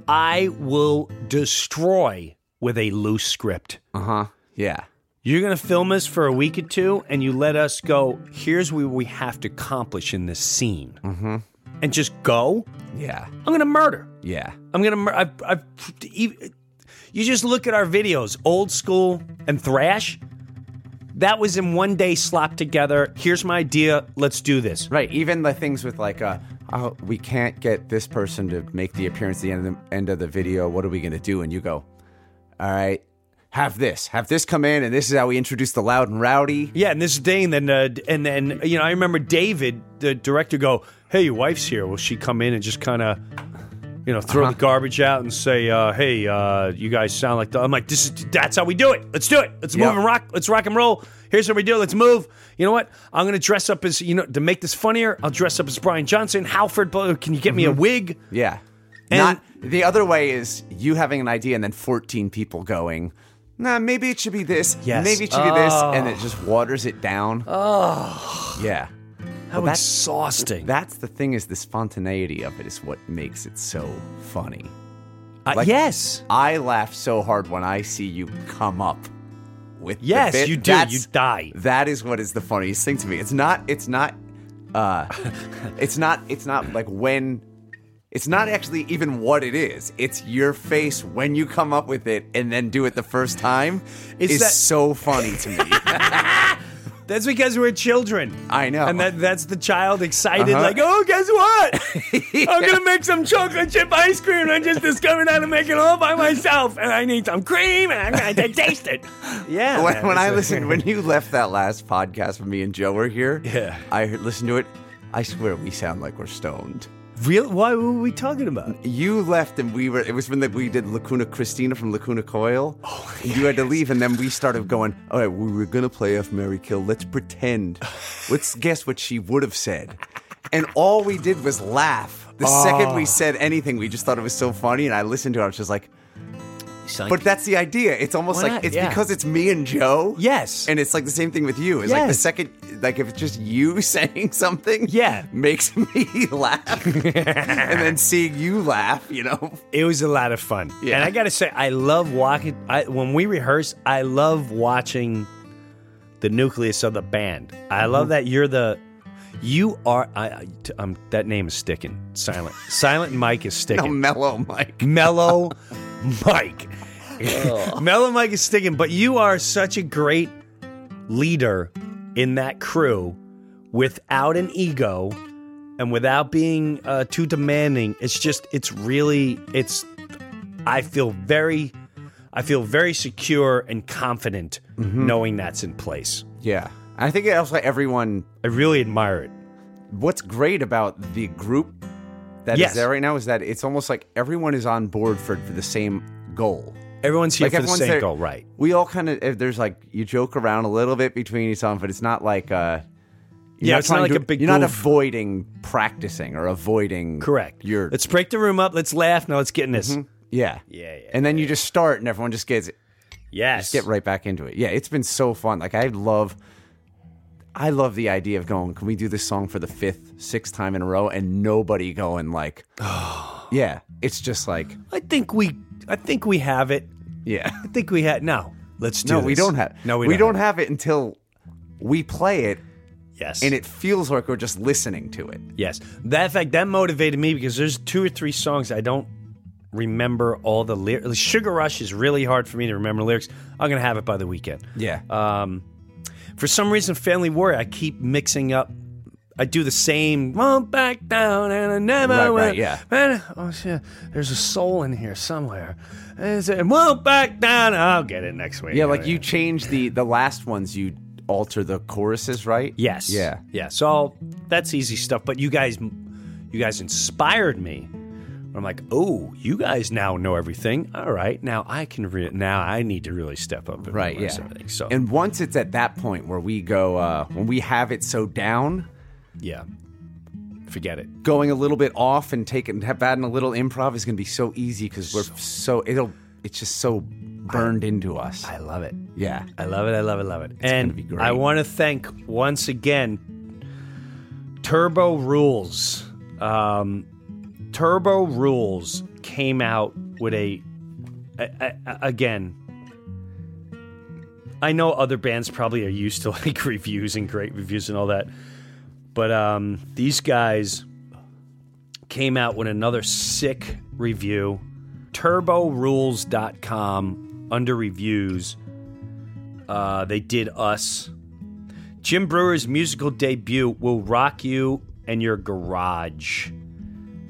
I will destroy with a loose script. Uh huh. Yeah. You're going to film us for a week or two, and you let us go. Here's what we have to accomplish in this scene, mm-hmm. and just go. Yeah. I'm going to murder. Yeah. I'm going to. Mur- I've, I've, you just look at our videos, old school and thrash. That was in one day slapped together. Here's my idea. Let's do this. Right. Even the things with like, uh, oh, we can't get this person to make the appearance at the end of the, end of the video. What are we going to do? And you go, all right, have this, have this come in, and this is how we introduce the loud and rowdy. Yeah, and this is Dane. then uh, and then you know, I remember David, the director, go, "Hey, your wife's here. Will she come in and just kind of, you know, throw the garbage out and say, uh, "Hey, uh, you guys sound like." The-. I'm like, "This is that's how we do it. Let's do it. Let's Yeah. move and rock. Let's rock and roll. Here's what we do. Let's move. You know what? I'm gonna dress up as you know to make this funnier. I'll dress up as Brian Johnson. Halford, can you get me a mm-hmm. wig? Yeah. Not the other way is you having an idea and then 14 people going, nah, maybe it should be this. Yes. Maybe it should be this. Ah. And it just waters it down. Oh. Yeah. How Well, that's- exhausting. That's the thing is the spontaneity of it is what makes it so funny. Uh, like- yes. I laugh so hard when I see you come up with the Yes, you do. That's- You die. That is what is the funniest thing to me. It's not it's not uh it's not it's not like when it's not actually even what it is. It's your face when you come up with it and then do it the first time Is is that- so funny to me. That's because we're children. I know. And that that's the child excited, Uh-huh. like, oh, guess what? I'm gonna make some chocolate chip ice cream. I just discovered how to make it all by myself, and I need some cream, and I'm gonna taste it. Yeah. when, when I it's listened, when you left that last podcast when me and Joe were here, Yeah. I listened to it. I swear we sound like we're stoned. Real? Why were we talking about? You left and we were. It was when the, we did Lacuna Christina from Lacuna Coil. Oh, and you had to leave, and then we started going. All right, we were gonna play off Mary Kill. Let's pretend. Let's guess what she would have said. And all we did was laugh. The second Oh. we ah. said anything, we just thought it was so funny. And I listened to it. I was just like, but that's the idea. It's almost like not? it's Yeah. because it's me and Joe. Yes. And it's like the same thing with you. It's like the second, like if it's just you saying something, Yeah. makes me laugh, and then seeing you laugh, you know, It was a lot of fun. Yeah. And I got to say, I love walking. I, when we rehearse, I love watching the nucleus of the band. I Mm-hmm. love that you're the. You are. I, I, t- um, that name is sticking. Silent. Silent Mike is no sticking. mellow, Mike. Mellow Mike. Mellow Mike is sticking, but you are such a great leader in that crew without an ego and without being uh, too demanding. It's just, it's really, it's, I feel very, I feel very secure and confident knowing that's in place. Yeah, I think it also everyone. I really admire it. What's great about the group that is Yes. there right now is that it's almost like everyone is on board for, for the same goal. Everyone's here Like for the same there- goal, right? We all kind of there's like you joke around a little bit between each other, but it's not like uh. Yeah, it's not like to- a big You're not avoiding practicing or avoiding. Correct. Your let's break the room up. Let's laugh. Now let's get in this. yeah, Yeah, yeah, And then you just start, and everyone just gets Yes. get right back into it. Yeah, it's been so fun. Like I love I love the idea of going, can we do this song for the fifth, sixth time in a row and nobody going like Yeah. It's just like I think we, I think we have it. Yeah. I think we had. No, let's do. No, we this. don't have No, we, we don't. don't have it until we play it Yes, and it feels like we're just listening to it. Yes, that in fact that motivated me because there's two or three songs I don't remember all the lyrics. Sugar Rush is really hard for me to remember lyrics. I'm gonna have it by the weekend. Yeah. Um, for some reason, Family Warrior, I keep mixing up. I do the same. Won't back down, and I never Right, will. right, yeah. Man, oh shit, there's a soul in here somewhere. And it's a, won't back down. I'll get it next week. yeah, like you change the the last ones you alter the choruses, right? Yes. Yeah. Yeah. So I'll- that's easy stuff. But you guys, you guys inspired me. I'm like, oh, you guys now know everything. All right, now I can. Re- now I need to really step up and Right, yeah. everything. So And once it's at that point where we go uh when we have it so down, yeah, forget it. going a little bit off and taking have adding a little improv is going to be so easy because we're so it'll it's just so burned into us. I love it. yeah, I love it. I love it. Love it. and be great. I want to thank once again Turbo Rules. Um, Turbo Rules came out with a, a- a- again. I know other bands probably are used to like reviews and great reviews and all that, but um, these guys came out with another sick review. TurboRules.com under reviews. Uh, they did us. Jim Breuer's musical debut will rock you and your garage.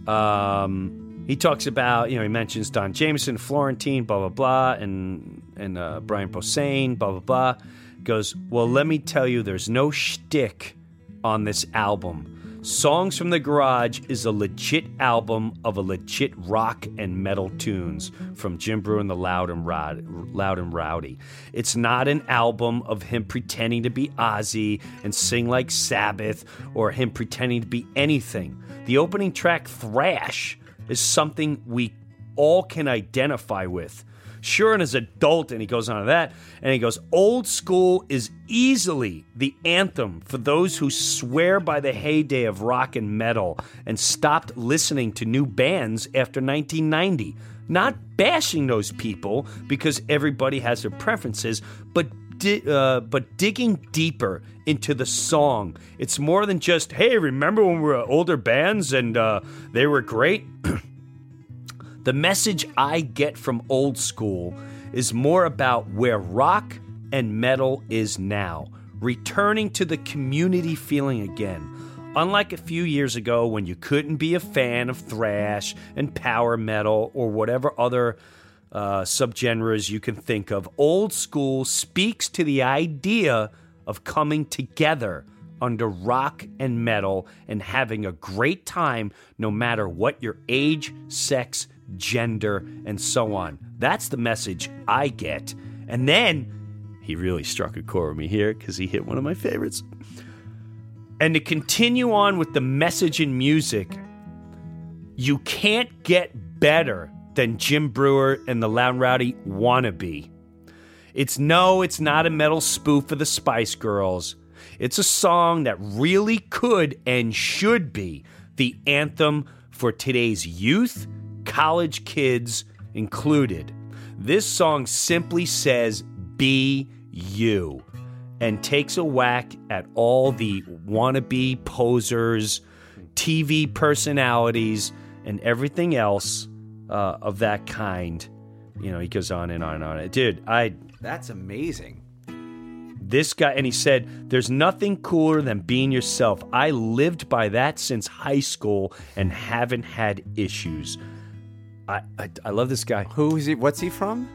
Um, he talks about, you know, he mentions Don Jamieson, Florentine, blah blah blah, and and uh, Brian Posehn, blah blah blah. Goes, well, let me tell you, there's no shtick on this album. Songs from the Garage is a legit album of a legit rock and metal tunes from Jim Breuer and the Loud and, Rod, Loud and Rowdy. It's not an album of him pretending to be Ozzy and sing like Sabbath or him pretending to be anything. The opening track, Thrash, is something we all can identify with. Sure, and as adult, and he goes on to that, and he goes, Old school is easily the anthem for those who swear by the heyday of rock and metal and stopped listening to new bands after 1990. Not bashing those people because everybody has their preferences, but uh, but digging deeper into the song. It's more than just, hey, remember when we were older bands and uh, they were great? the message I get from old school is more about where rock and metal is now, returning to the community feeling again. Unlike a few years ago when you couldn't be a fan of thrash and power metal or whatever other uh, subgenres you can think of, old school speaks to the idea of coming together under rock and metal and having a great time no matter what your age, sex, gender, and so on. That's the message I get. And then he really struck a chord with me here because he hit one of my favorites. And to continue on with the message in music, you can't get better than Jim Breuer and the Loud Rowdy Wannabe. It's no, it's not a metal spoof of the Spice Girls. It's a song that really could and should be the anthem for today's youth, college kids included. This song simply says, Be you, and takes a whack at all the wannabe posers, TV personalities, and everything else uh, of that kind. You know, he goes on and on and on. Dude, I That's amazing. this guy and he said there's nothing cooler than being yourself i lived by that since high school and haven't had issues i i, I love this guy Who is he? What's he from?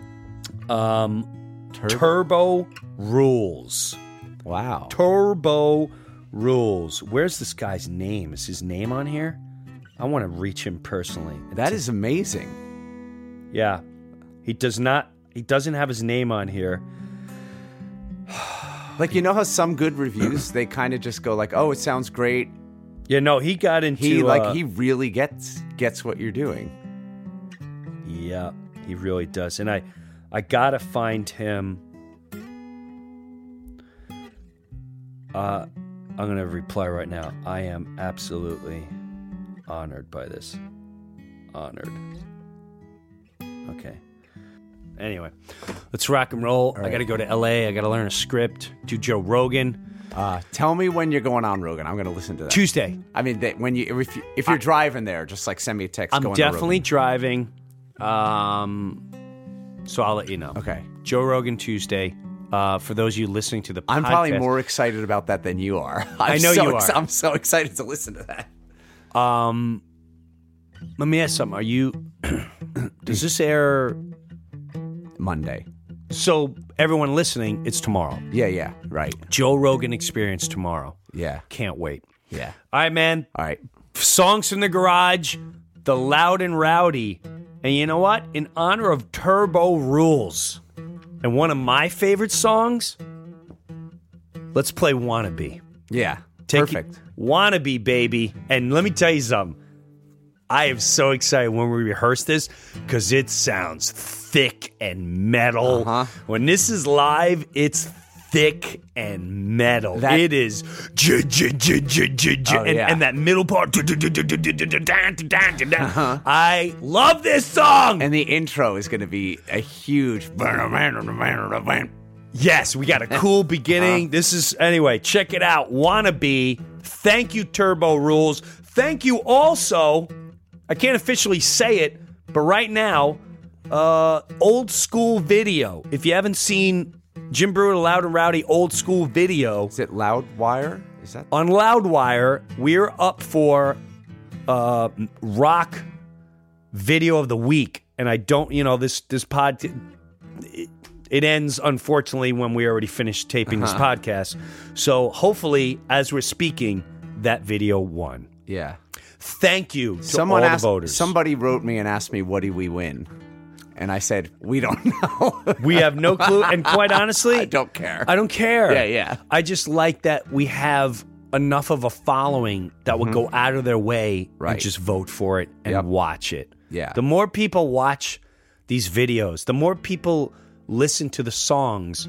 um Turbo. turbo rules wow. turbo rules where's this guy's name is his name on here i want to reach him personally That is amazing. yeah he does not he doesn't have his name on here Like you know how some good reviews they kind of just go like, "Oh, it sounds great." yeah no he got into He like uh, he really gets gets what you're doing. Yeah, he really does. And I I gotta find him. Uh I'm gonna reply right now. I am absolutely honored by this. Honored. Okay. Anyway, let's rock and roll. I gotta go to LA. I gotta learn a script. Do Joe Rogan. Uh, tell me when you're going on Rogan. I'm going to listen to that. Tuesday. I mean, that when you if you, if you're driving there, just like send me a text. I'm going to definitely driving. Um so I'll let you know. Okay. Joe Rogan Tuesday. Uh, for those of you listening to the I'm probably more excited about that than you are. I'm I know so you ex- are. I'm so excited to listen to that. Um, let me ask something. Are you? does this air? Monday. So everyone listening, it's tomorrow. Yeah, yeah, right. Joe Rogan Experience tomorrow. Yeah, Can't wait. yeah. All right, man. All right. Songs from the garage, the loud and rowdy, and you know what? In honor of Turbo Rules, and one of my favorite songs. Let's play "Wannabe." Yeah, Take perfect. It, wannabe, baby. And let me tell you something. I am so excited when we rehearse this because it sounds thick and metal. Uh-huh. When this is live, it's thick and metal. That- it is, j- j- j- j- j- j- Oh, and, yeah. and that middle part. I love this song. And the intro is going to be a huge. Yes, we got a cool beginning. This is anyway. Check it out. Wannabe. Thank you, Turbo Rules. Thank you also. I can't officially say it, but right now, uh, old school video. If you haven't seen Jim Breuer Loud and Rowdy old school video Is it Loudwire? Is that? on Loudwire, we're up for uh, rock video of the week, and I don't, you know, this this pod. It, it ends unfortunately when we already finished taping this podcast. So hopefully, as we're speaking, that video won. Yeah. Thank you to Someone all asked. the voters. Somebody wrote me and asked me, "What do we win?" And I said, "We don't know. we have no clue, and quite honestly, I don't care." I don't care. Yeah, yeah. I just like that we have enough of a following that would go out of their way and Mm-hmm. Just vote for it and Yep. watch it. Yeah. The more people watch these videos, the more people listen to the songs,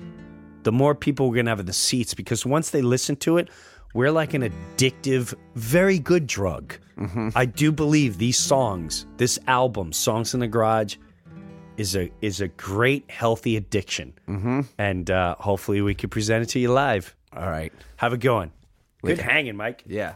the more people we're going to have in the seats because once they listen to it, we're like an addictive, very good drug. Mm-hmm. I do believe these songs, this album, Songs in the Garage, is a is a great healthy addiction, mm-hmm. and uh, hopefully we can present it to you live. All right. Have it going. Good hanging, Mike. Yeah.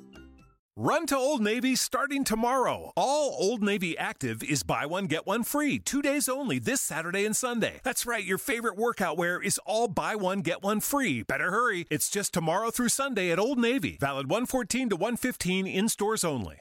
Run to Old Navy starting tomorrow. All Old Navy Active is buy one, get one free. Two days only this Saturday and Sunday. That's right, your favorite workout wear is all buy one, get one free. Better hurry. It's just tomorrow through Sunday at Old Navy. Valid 114 to 115 in stores only.